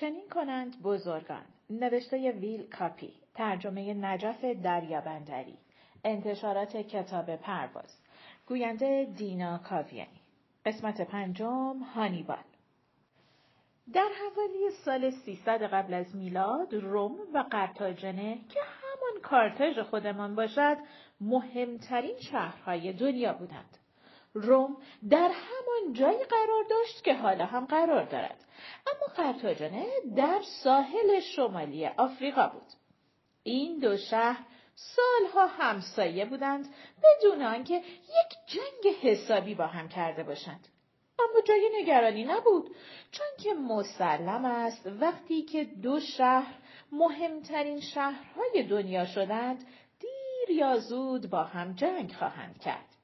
چنین کنند بزرگان. نوشته ویل کاپی ترجمه نجف دریابندری. انتشارات کتاب پرواز. گوینده دینا کاویانی. قسمت پنجم هانیبال. در حوالی سال 300 قبل از میلاد روم و قرتاجنه که همان کارتاژ خودمان باشد مهمترین شهرهای دنیا بودند. روم در همان جایی قرار داشت که حالا هم قرار دارد. اما قرتاجنه در ساحل شمالی آفریقا بود. این دو شهر سالها همسایه بودند بدون آنکه یک جنگ حسابی با هم کرده باشند. اما جای نگرانی نبود چون که مسلم است. وقتی که دو شهر مهمترین شهرهای دنیا شدند دیر یا زود با هم جنگ خواهند کرد.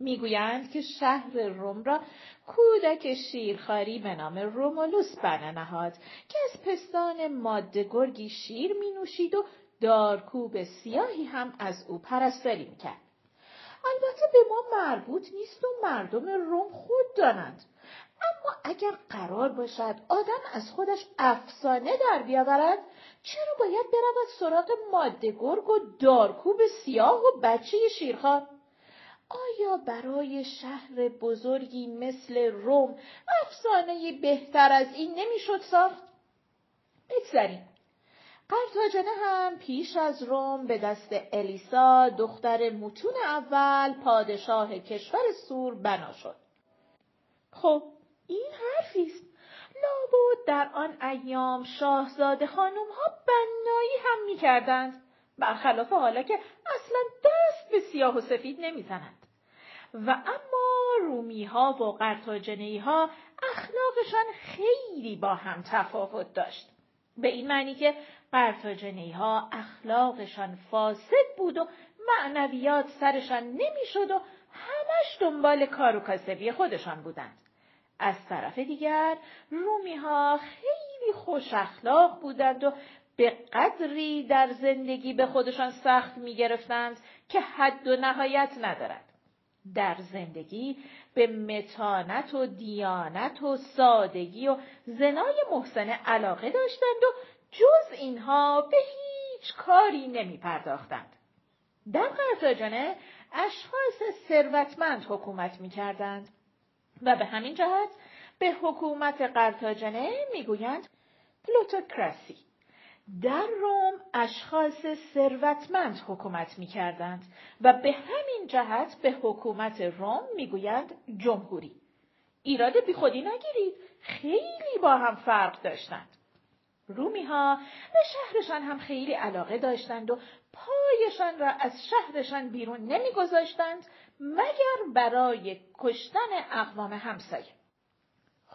می‌گویند که شهر روم را کودک شیرخواری به نام رومولوس بنا نهاد که از پستان ماده گرگی شیر می نوشید و دارکوب سیاهی هم از او پرستاری می‌کرد. البته به ما مربوط نیست و مردم روم خود دانند. اما اگر قرار باشد آدم از خودش افسانه در بیاورد چرا باید برود سراغ ماده گرگ و دارکوب سیاه و بچه شیرخوار؟ آیا برای شهر بزرگی مثل روم افسانه بهتر از این نمی‌شد ساخت؟ بگذریم. قرتاجنه هم پیش از روم به دست الیسا دختر متون اول پادشاه کشور سور بنا شد. خب این حرفی است. لابد در آن ایام شاهزاده خانم ها بنایی هم می کردند. برخلاف حالا که اصلا دست به سیاه و سفید نمی‌زنند. و اما رومی ها و قرتاجنی ها اخلاقشان خیلی با هم تفاوت داشت. به این معنی که قرتاجنی ها اخلاقشان فاسد بود و معنویات سرشان نمی‌شد و همش دنبال کار و کاسبی خودشان بودند. از طرف دیگر رومی ها خیلی خوش اخلاق بودند و به قدری در زندگی به خودشان سخت می گرفتند که حد و نهایت ندارد. در زندگی به متانت و دیانت و سادگی و زنای محسن علاقه داشتند و جز اینها به هیچ کاری نمی پرداختند. در قرتاجنه اشخاص ثروتمند حکومت می کردند و به همین جهت به حکومت قرتاجنه می‌گویند پلوتوکراسی. در روم اشخاص ثروتمند حکومت می کردند و به همین جهت به حکومت روم می‌گویند جمهوری. ایراد بیخودی نگیرید. خیلی با هم فرق داشتند. رومی ها به شهرشان هم خیلی علاقه داشتند و پایشان را از شهرشان بیرون نمیگذاشتند مگر برای کشتن اقوام همسایه.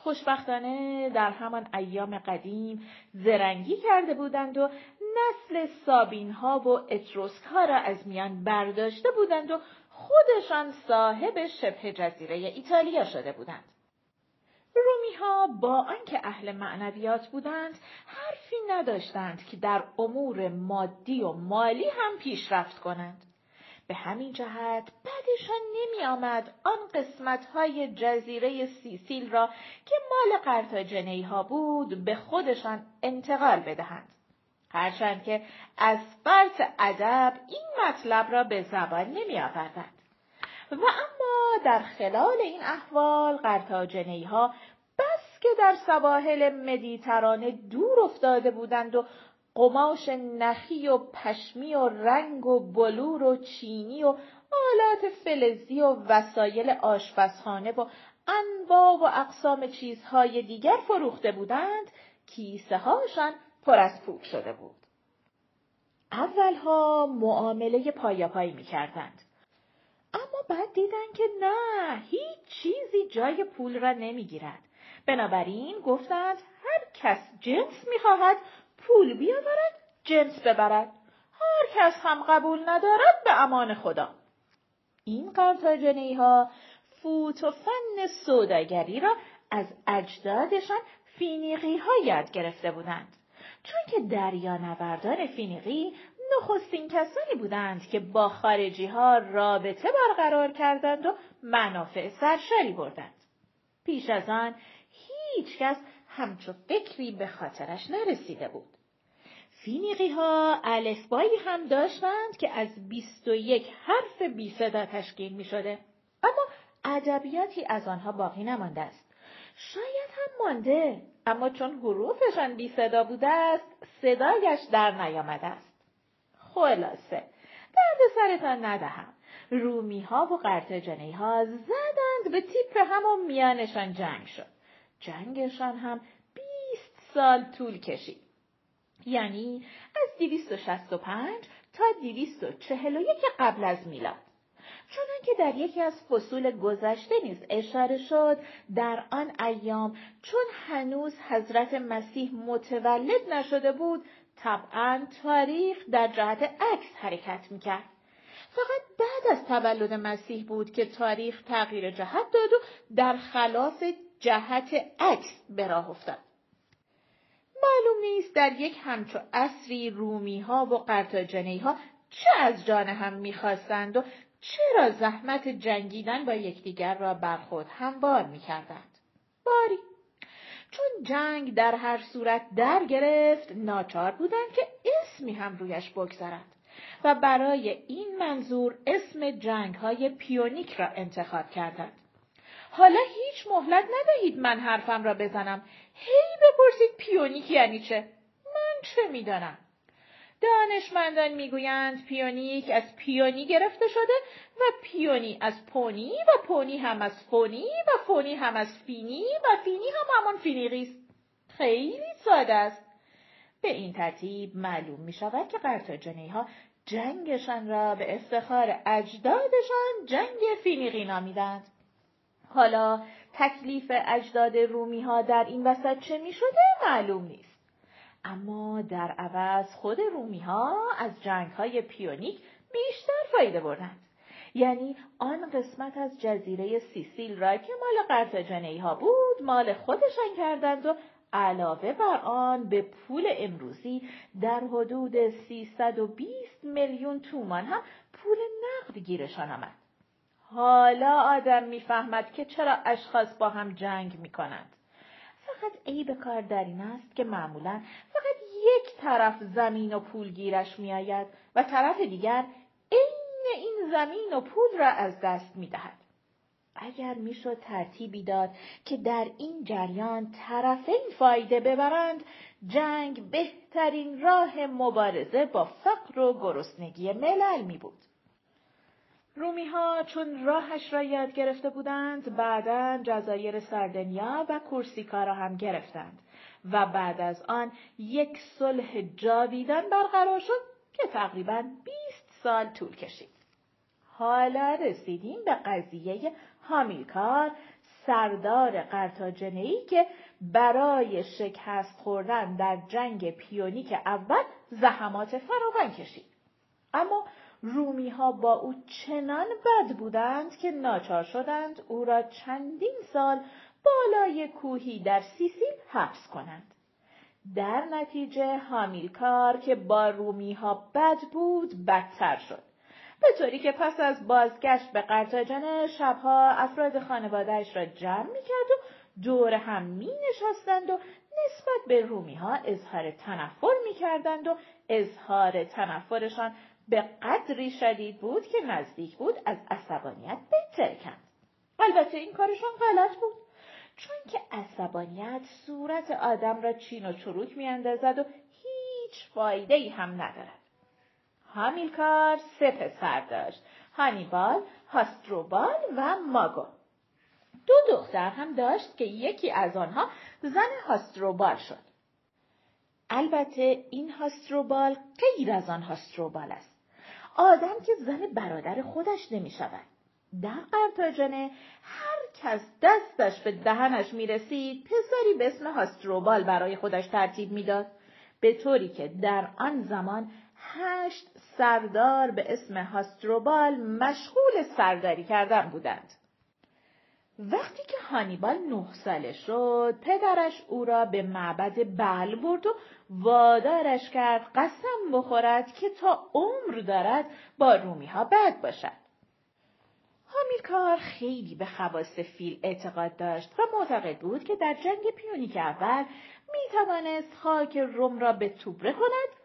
خوشبختانه در همان ایام قدیم زرنگی کرده بودند و نسل سابین ها و اتروسک ها را از میان برداشته بودند و خودشان صاحب شبه جزیره ایتالیا شده بودند. رومی ها با آنکه اهل معنویات بودند حرفی نداشتند که در امور مادی و مالی هم پیشرفت کنند. به همین جهت بعدشان نمی آمد آن قسمت های جزیره سیسیل را که مال قرتاجنی ها بود به خودشان انتقال بدهند. هرچند که از فرط ادب این مطلب را به زبان نمی آوردند. و اما در خلال این احوال قرتاجنی ها بس که در سواحل مدیترانه دور افتاده بودند و قماش نخی و پشمی و رنگ و بلور و چینی و آلات فلزی و وسایل آشپزخانه و انواع و اقسام چیزهای دیگر فروخته بودند کیسه هاشان پر از پول شده بود. اولها معامله پایاپایی می کردند. اما بعد دیدن که نه هیچ چیزی جای پول را نمی گیرد. بنابراین گفتند هر کس جنس می خواهد پول بیاورد جنس ببرد. هر کس هم قبول ندارد به امان خدا. این قرتاجنی ها فوت و فن سوداگری را از اجدادشان فینیقی ها یاد گرفته بودند. چون که دریانوردان فینیقی نخستین کسانی بودند که با خارجی ها رابطه برقرار کردند و منافع سرشاری بردند. پیش از آن هیچ کس همچو فکری به خاطرش نرسیده بود. فینیقی ها الفبایی هم داشتند که از بیست و یک حرف بی صدا تشکیل می شده. اما ادبیاتی از آنها باقی نمانده است. شاید هم مانده اما چون حروفشان بی صدا بوده است صدایش در نیامده است. خلاصه درد سرتان ندهم. رومی ها و قرتجنی ها زدند به تیپ هم و میانشان جنگ شد. جنگشان هم بیست سال طول کشید. یعنی از 265 تا 241 قبل از میلاد. چون که در یکی از فصول گذشته نیز اشاره شد در آن ایام چون هنوز حضرت مسیح متولد نشده بود طبعا تاریخ در جهت عکس حرکت می‌کرد فقط بعد از تولد مسیح بود که تاریخ تغییر جهت داد و در خلاف جهت عکس به راه افتاد. معلوم نیست در یک همچو اصری رومی ها و قرتاجنی ها چه از جان هم می‌خواستند و چرا زحمت جنگیدن با یکدیگر را بر خود هموار می‌کردند. باری. چون جنگ در هر صورت در گرفت ناچار بودند که اسمی هم رویش بگذارند و برای این منظور اسم جنگ های پیونیک را انتخاب کردند. حالا هیچ مهلت ندهید من حرفم را بزنم. هی بپرسید پیونیک یعنی چه من چه می‌دانم؟ دانشمندان می‌گویند پیونیک از پیونی گرفته شده و پیونی از پونی و پونی هم از فونی و فونی هم از فینی و فینی هم همان فینیقی است. خیلی ساده است. به این ترتیب معلوم می شود که قرتاجنی ها جنگشان را به افتخار اجدادشان جنگ فینیقی نامیدند. حالا تکلیف اجداد رومی ها در این وسط چه می شده معلوم نیست اما در عوض خود رومی ها از جنگ های پیونیک بیشتر فایده بردند. یعنی آن قسمت از جزیره سیسیل را که مال قرتاجنی ها بود مال خودشان کردند و علاوه بر آن به پول امروزی در حدود 320 میلیون تومان هم پول نقد گیرشان آمد. حالا آدم می‌فهمد که چرا اشخاص با هم جنگ می کنند. فقط عیب کار در این است که معمولا فقط یک طرف زمین و پول گیرش میآید و طرف دیگر عین این زمین و پول را از دست می‌دهد اگر می‌شد ترتیبی داد که در این جریان طرفین فایده ببرند جنگ بهترین راه مبارزه با فقر و گرسنگی ملل می بود. رومی ها چون راهش را یاد گرفته بودند بعدا جزایر سردنیا و کورسیکا را هم گرفتند و بعد از آن یک صلح جاویدان برقرار شد که تقریبا 20 سال طول کشید. حالا رسیدیم به قضیه هامیلکار سردار قرتاجنهی که برای شکست خوردن در جنگ پیونیک اول زحمات فراوان کشید. اما رومی ها با او چنان بد بودند که ناچار شدند او را چندین سال بالای کوهی در سیسیل حبس کنند. در نتیجه حامیلکار که با رومی ها بد بود بدتر شد. به طوری که پس از بازگشت به قرتاجنه شبها افراد خانوادهش را جمع می کرد و دور هم می نشستند و نسبت به رومی ها اظهار تنفر می کردند و اظهار تنفرشان به قدری شدید بود که نزدیک بود از عصبانیت بترکند. البته این کارشان غلط بود. چون که عصبانیت صورت آدم را چین و چروک میاندازد و هیچ فایده ای هم ندارد. هامیلکار سه پسر داشت. هانیبال، هاستروبال و ماگو. دو دختر هم داشت که یکی از آنها زن هاستروبال شد. البته این هاستروبال غیر از آن هاستروبال است. آدم که زن برادر خودش نمی شود. در قرتاجنه هر کس دستش به دهنش می رسید پسری به اسم هاستروبال برای خودش ترتیب می‌داد به طوری که در آن زمان هشت سردار به اسم هاستروبال مشغول سرداری کردن بودند. وقتی که هانیبال نه ساله شد پدرش او را به معبد بل برد و وادارش کرد قسم بخورد که تا عمر دارد با رومی ها بد باشد. هامیلکار خیلی به خواص فیل اعتقاد داشت و معتقد بود که در جنگ پیونیک اول می توانست خاک روم را به توبره کند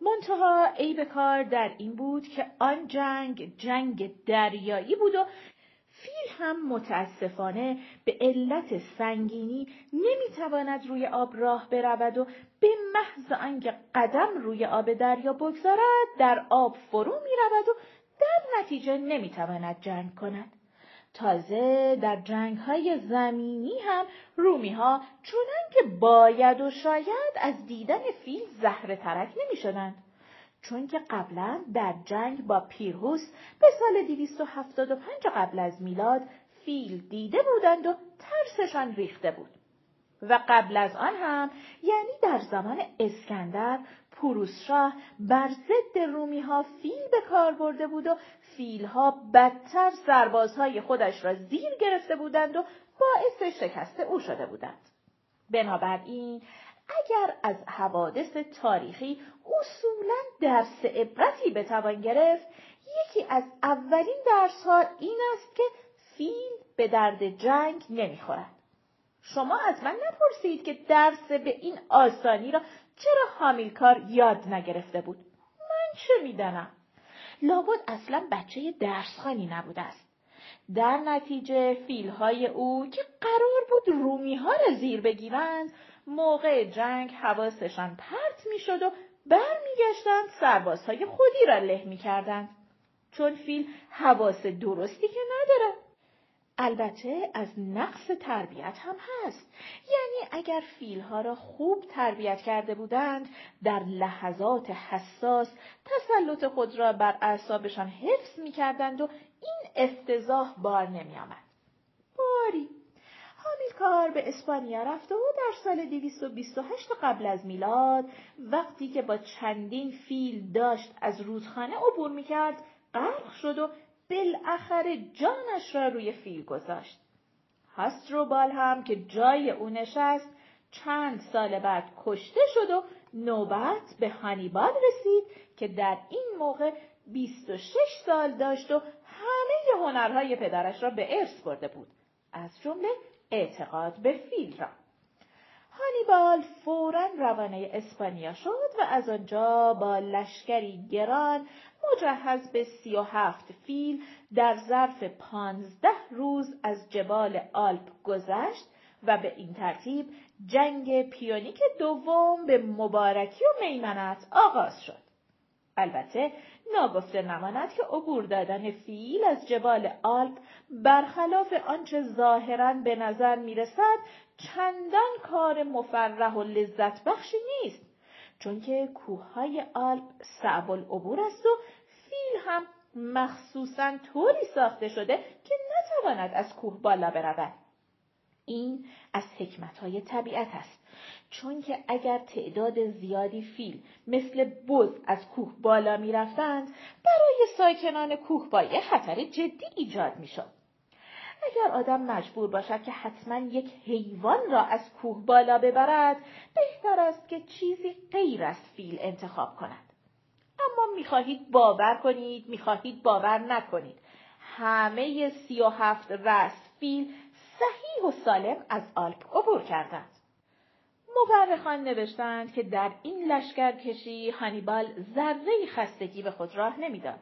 منتها عیب کار در این بود که آن جنگ جنگ دریایی بود و فیل هم متاسفانه به علت سنگینی نمی‌تواند روی آب راه برود و به محض آنکه قدم روی آب دریا بگذارد در آب فرو می رود و در نتیجه نمی‌تواند جنگ کند. تازه در جنگ های زمینی هم رومی ها چونان که باید و شاید از دیدن فیل زهره ترک نمی شدند. چون که قبلا در جنگ با پیرهوس به سال 275 قبل از میلاد فیل دیده بودند و ترسشان ریخته بود. و قبل از آن هم یعنی در زمان اسکندر پروسشاه بر ضد رومی ها فیل به کار برده بود و فیل ها بدتر سربازهای خودش را زیر گرفته بودند و باعث شکست او شده بودند. بنابراین اگر از حوادث تاریخی اصولا درس عبرتی بتوان گرفت یکی از اولین درس ها این است که فیل به درد جنگ نمی‌خورد. شما از من نپرسید که درس به این آسانی را چرا حامیلکار یاد نگرفته بود؟ من چه می‌دانم؟ لابد اصلا بچه درسخانی نبوده است. در نتیجه فیلهای او که قرار بود رومی ها را زیر بگیرند موقع جنگ حواسشان پرت می‌شد و برمیگشتند سربازهای خودی را له می‌کردند. چون فیل حواس درستی که ندارد. البته از نقص تربیت هم هست. یعنی اگر فیلها را خوب تربیت کرده بودند در لحظات حساس تسلط خود را بر اعصابشان حفظ می کردند و این افتضاح بار نمی آمد. کار به اسپانیا رفته و در سال 228 قبل از میلاد وقتی که با چندین فیل داشت از رودخانه عبور می‌کرد غرق شد و بالاخره جانش را روی فیل گذاشت. هاستروبال هم که جای او نشست چند سال بعد کشته شد و نوبت به هانیبال رسید که در این موقع 26 سال داشت و همه هنرهای پدرش را به ارث برده بود. از جمله اعتقاد به فیل را. هانیبال فورا روانه اسپانیا شد و از آنجا با لشکری گران مجهز به سی و هفت فیل در ظرف پانزده روز از جبال آلپ گذشت و به این ترتیب جنگ پیونیک دوم به مبارکی و میمنت آغاز شد. البته ناگفته نماند که عبور دادن فیل از جبال آلپ برخلاف آنچه ظاهرا به نظر می‌رسد چندان کار مفرح و لذت بخشی نیست چون که کوههای آلپ صعب العبور است و فیل هم مخصوصا طوری ساخته شده که نتواند از کوه بالا برود. این از حکمتهای طبیعت است. چون که اگر تعداد زیادی فیل مثل بز از کوه بالا می رفتند برای ساکنان کوه با یه خطر جدی ایجاد می شد. اگر آدم مجبور باشد که حتما یک حیوان را از کوه بالا ببرد بهتر است که چیزی غیر از فیل انتخاب کند. اما می‌خواهید باور کنید می‌خواهید باور نکنید همه سی و هفت رست فیل صحیح و سالم از آلپ عبور کردند. مورخان نوشتند که در این لشکرکشی هانیبال ذره خستگی به خود راه نمی‌داد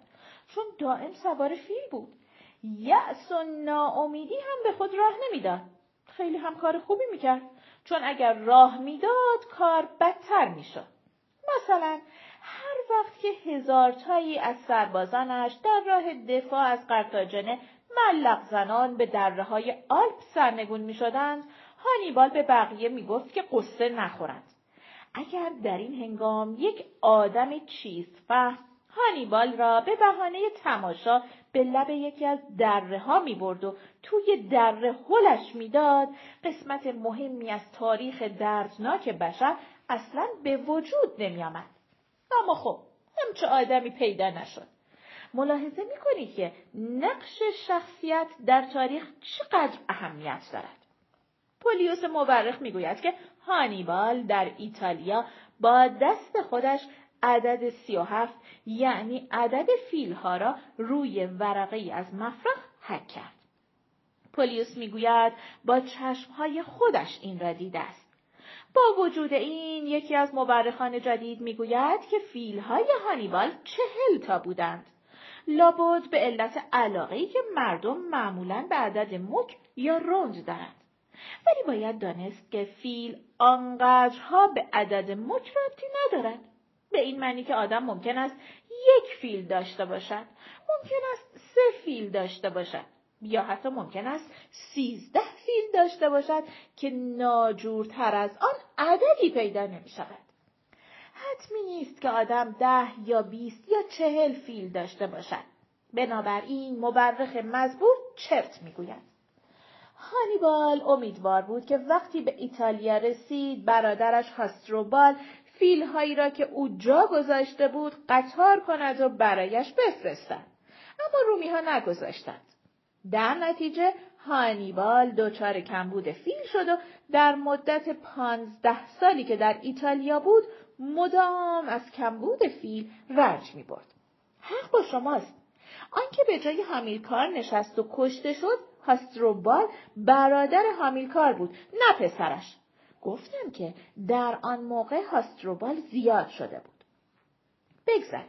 چون دائم سوار فیل بود. یأس و ناامیدی هم به خود راه نمی‌داد. خیلی هم کار خوبی می‌کرد. چون اگر راه می‌داد کار بدتر می‌شد. مثلا هر وقت که هزارتایی از سربازانش در راه دفاع از قرتاجنه ملق زنان به دره های آلپ سرنگون می شدند هانیبال به بقیه می‌گفت که قصه نخورند. اگر در این هنگام یک آدم چیز فهم هانیبال را به بهانه تماشا به لب یکی از دره ها می برد و توی دره هلش می‌داد قسمت مهمی از تاریخ دردناک بشر اصلا به وجود نمی آمد. اما خب همچه آدمی پیدا نشد. ملاحظه می که نقش شخصیت در تاریخ چقدر اهمیت دارد. پولیوس مورخ می‌گوید که هانیبال در ایتالیا با دست خودش عدد سی و هفت یعنی عدد فیلها را روی ورقه از مفرق حک کرد. پولیوس می‌گوید با چشمهای خودش این را دیده است. با وجود این یکی از مورخان جدید می‌گوید که فیلهای هانیبال چهل تا بودند. لابد به علت علاقه که مردم معمولا به عدد مک یا رند دارند. ولی باید دانست که فیل آنقدرها به عدد مک ربطی ندارد. به این معنی که آدم ممکن است یک فیل داشته باشد. ممکن است سه فیل داشته باشد. یا حتی ممکن است سیزده فیل داشته باشد که ناجورتر از آن عددی پیدا نمی شود. حتمی نیست که آدم ده یا بیست یا چهل فیل داشته باشد. بنابراین مورخ مزبور چرت می‌گوید. هانیبال امیدوار بود که وقتی به ایتالیا رسید برادرش هاستروبال فیلهایی را که او جا گذاشته بود قطار کند و برایش بفرستد اما رومی ها نگذاشتند در نتیجه هانیبال دچار کمبود فیل شد و در مدت پانزده سالی که در ایتالیا بود مدام از کمبود فیل رنج می برد. حق با شماست. آنکه به جای هامیلکار نشست و کشته شد هاستروبال برادر هامیلکار بود نه پسرش. گفتم که در آن موقع هاستروبال زیاد شده بود. بگذر.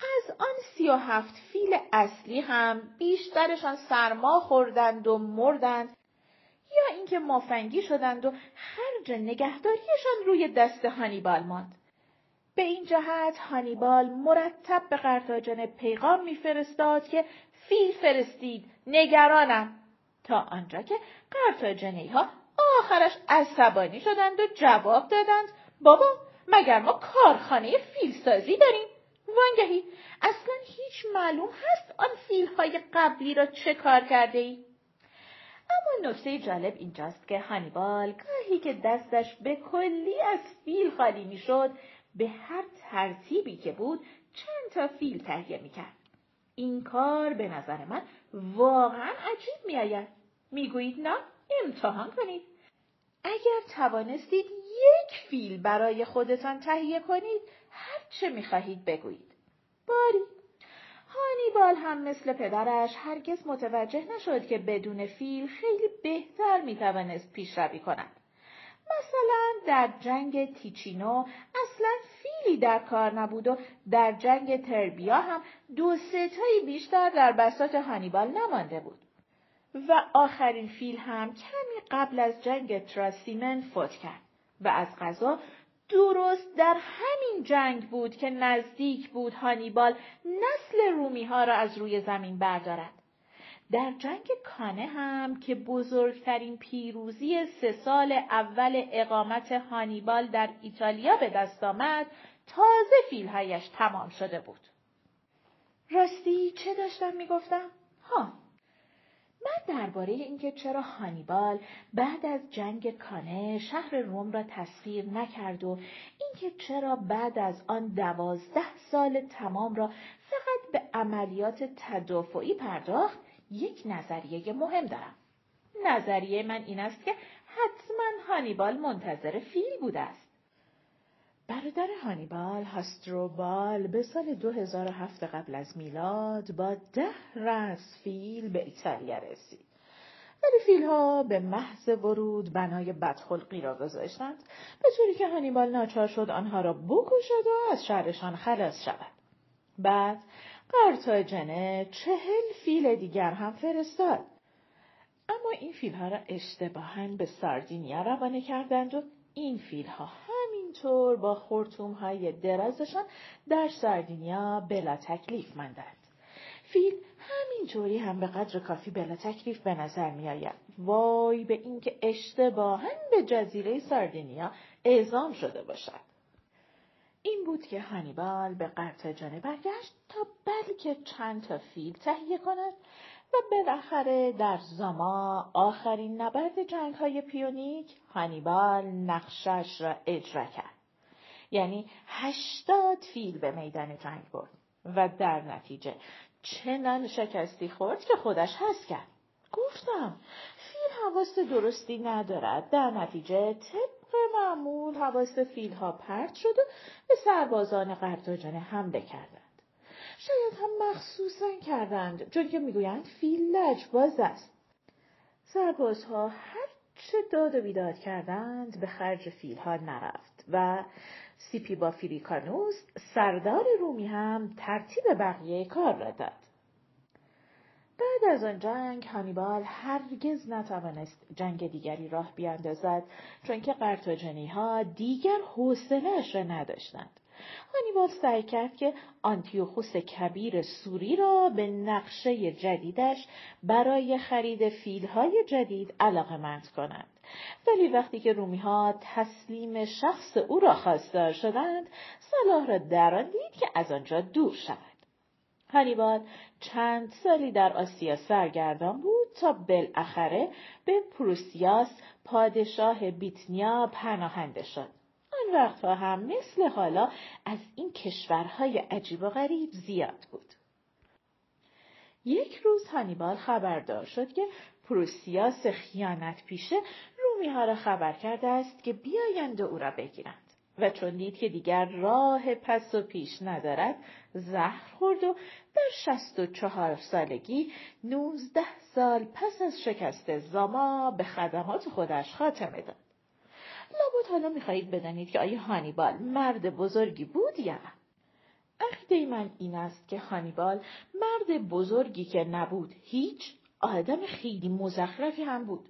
از آن سی و هفت فیل اصلی هم بیشترشان سرما خوردند و مردند یا اینکه مافنگی شدند و هر نگهداریشان روی دست هانیبال ماند. به این جهت هانیبال مرتب به قرتاجنه پیغام میفرستاد که فیل فرستید نگرانم تا آنجا که قرتاجنه ها آخرش عصبانی شدند و جواب دادند بابا مگر ما کارخانه فیلسازی داریم وانگهی اصلا هیچ معلوم هست آن فیل های قبلی را چه کار کرده ای؟ اما نکته جالب اینجاست که هانیبال گاهی که دستش به کلی از فیل خالی می‌شد به هر ترتیبی که بود چند تا فیل تهیه می‌کرد. این کار به نظر من واقعا عجیب میآید. می‌گویید نه امتحان کنید. اگر توانستید یک فیل برای خودتان تهیه کنید هر چه می‌خواهید بگویید. باری. هانیبال هم مثل پدرش هرگز متوجه نشد که بدون فیل خیلی بهتر می‌توانست پیشروی کند. مثلا در جنگ تیچینو اصلا فیلی در کار نبود و در جنگ تربیا هم دو ستایی بیشتر در بساط هانیبال نمانده بود و آخرین فیل هم کمی قبل از جنگ تراسیمن فوت کرد و از غذا درست در همین جنگ بود که نزدیک بود هانیبال نسل رومی ها را از روی زمین بردارد. در جنگ کانه هم که بزرگترین پیروزی سه سال اول اقامت هانیبال در ایتالیا به دست آمد تازه فیلهایش تمام شده بود. راستی چه داشتم می‌گفتم؟ ها من درباره اینکه چرا هانیبال بعد از جنگ کانه شهر روم را تسخیر نکرد و اینکه چرا بعد از آن دوازده سال تمام را فقط به عملیات تدافعی پرداخت یک نظریه مهم دارم. نظریه من این است که حتما هانیبال منتظر فیل بوده است. برادر هانیبال هاستروبال به سال 2007 قبل از میلاد با ده رس فیل به ایتالیا رسید. ولی فیلها به محض ورود بنای بدخلقی را گذاشتند به طوری که هانیبال ناچار شد آنها را بکشد و از شهرشان خلاص شود. بعد قرتاجنه چهل فیل دیگر هم فرستاد. اما این فیلها را اشتباها به ساردینیا روانه کردند و این فیلها همینطور با خرطوم های درازشان در ساردینیا بلا تکلیف ماندند. فیل همینطوری هم به قدر کافی بلا تکلیف به نظر می آید. وای به اینکه اشتباها به جزیره ساردینیا اعزام شده باشد. این بود که هانیبال به قرطاجنه برگشت تا بلکه چند تا فیل تهیه کند و بالاخره در زما آخرین نبرد جنگ های پیونیک هانیبال نقشش را اجرا کرد. یعنی هشتاد فیل به میدان جنگ برد و در نتیجه چنان شکستی خورد که خودش هست کرد. گفتم فیل حواست درستی ندارد در نتیجه طبق معمول حواست فیل ها پرت شد و به سربازان قرتاجانه حمله کردند. شاید هم مخصوصا کردند چون که می‌گویند فیل لجباز است سربازها هر چه داد و بیداد کردند به خرج فیلها نرفت و سیپی با فیلیکانوس سردار رومی هم ترتیب بقیه کار را داد بعد از آن جنگ هانیبال هرگز نتوانست جنگ دیگری راه بیاندازد چون که قرتاجنی ها دیگر حوصلهاش را نداشتند هانیبال سعی کرد که آنتیوخوس کبیر سوری را به نقشه جدیدش برای خرید فیلهای جدید علاقه مند کند. ولی وقتی که رومی ها تسلیم شخص او را خواستار شدند، صلاح را در آن دید که از آنجا دور شود. هانیبال چند سالی در آسیا سرگردان بود تا بالاخره به پروسیاس پادشاه بیتنیا پناهنده شد. آن وقتها هم مثل حالا از این کشورهای عجیب و غریب زیاد بود. یک روز هانیبال خبردار شد که پروسیاس خیانت پیشه رومی را خبر کرده است که بیایند او را بگیرند. و چون دید که دیگر راه پس و پیش ندارد زهر خورد و در شست و چهار سالگی نوزده سال پس از شکست زاما به خدمات خودش خاتمه داد. لابد حالا می‌خواهید بدانید که آیا هانیبال مرد بزرگی بود یا نه؟ من این است که هانیبال مرد بزرگی که نبود هیچ آدم خیلی مزخرفی هم بود.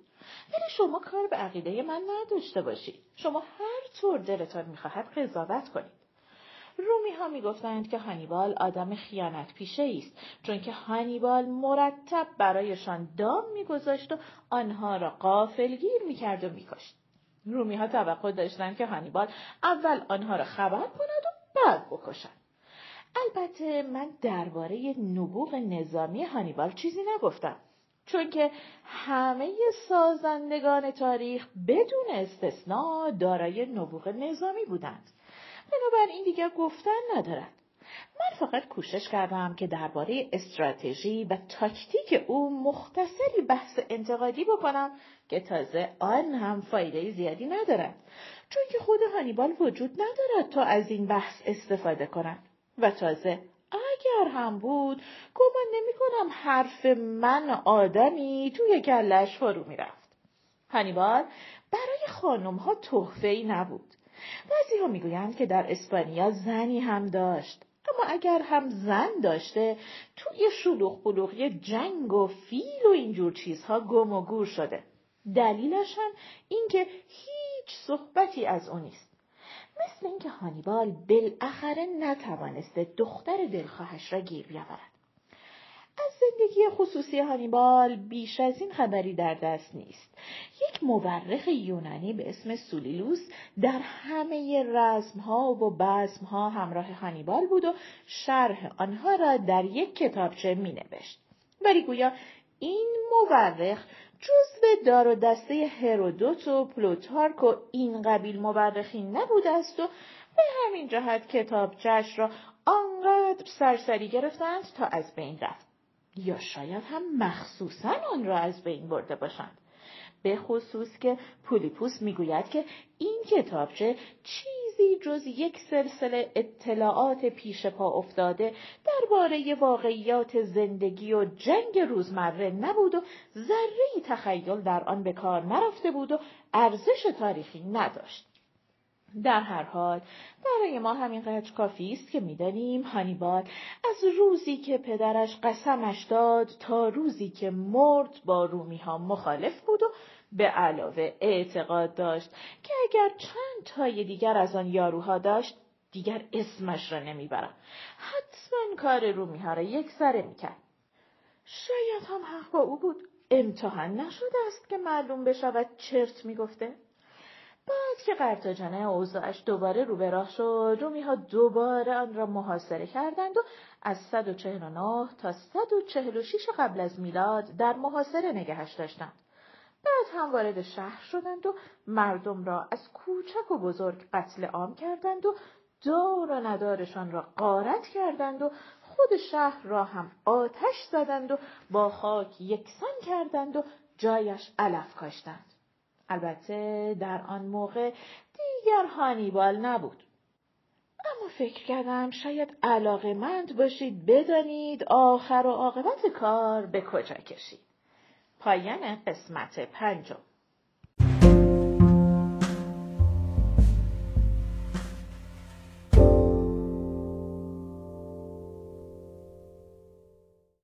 ولی شما کار به عقیده من نداشته باشید. شما هر طور دلتان می‌خواهد قضاوت کنید رومی ها می گفتند که هانیبال آدم خیانت پیشه است چون که هانیبال مرتب برایشان دام میگذاشت و آنها را قافلگیر می‌کرد و میکشت رومی ها توقع داشتند که هانیبال اول آنها را خبر کند و بعد بکشد. البته من درباره نبوغ نظامی هانیبال چیزی نگفتم. چون که همه سازندگان تاریخ بدون استثنا دارای نبوغ نظامی بودند. بنابراین دیگر گفتن ندارد. من فقط کوشش کردم که درباره استراتژی و تاکتیک او مختصری بحث انتقادی بکنم که تازه آن هم فایده زیادی ندارد چون که خود هانیبال وجود ندارد تا از این بحث استفاده کند و تازه اگر هم بود گمان نمی کنم حرف من آدمی توی گلش فرو می‌رفت. هانیبال برای خانم ها تحفه ای نبود. بعضی ها می‌گویند که در اسپانیا زنی هم داشت. اما اگر هم زن داشته توی شلوغ بلوغی جنگ و فیل و اینجور چیزها گم و گور شده. دلیلش هم اینکه هیچ صحبتی از او نیست. مثل اینکه هانیبال بالاخره نتوانسته دختر دلخواهش را گیر بیاورد از زندگی خصوصی هانیبال بیش از این خبری در دست نیست. یک مورخ یونانی به اسم سولیلوس در همه رزمها و بزمها همراه هانیبال بود و شرح آنها را در یک کتابچه می نوشت. ولی گویا این مورخ جزو دار و دسته هرودوت و پلوتارک و این قبیل مورخین نبوده است و به همین جهت کتابچهش را آنقدر سرسری گرفتند تا از بین رفت. یا شاید هم مخصوصا آن را از بین برده باشند. به خصوص که پولیپوس می‌گوید که این کتابچه چیزی جز یک سلسله اطلاعات پیش پا افتاده درباره واقعیات زندگی و جنگ روزمره نبود و ذره تخیل در آن به کار نرفته بود و ارزش تاریخی نداشت. در هر حال برای ما همینقدر کافی است که می‌دانیم هانیبال از روزی که پدرش قسمش داد تا روزی که مرد با رومی ها مخالف بود و به علاوه اعتقاد داشت که اگر چند تای دیگر از آن یاروها داشت دیگر اسمش را نمی‌برم. حتما کار ها را یک سره می‌کرد. شاید هم حق با او بود. امتحان نشده است که معلوم بشود چرت می‌گفته. بعد که قرتاجنه اوضاعش دوباره رو به راه شد رومی ها دوباره آن را محاصره کردند و از 149 تا 146 قبل از میلاد در محاصره نگهش داشتند. بعد هم وارد شهر شدند و مردم را از کوچک و بزرگ قتل عام کردند و دار و ندارشان را غارت کردند و خود شهر را هم آتش زدند و با خاک یکسان کردند و جایش علف کاشتند. البته در آن موقع دیگر هانیبال نبود. اما فکر کردم شاید علاقه مند باشید بدانید آخر و عاقبت کار به کجا کشید. پایان قسمت پنجم.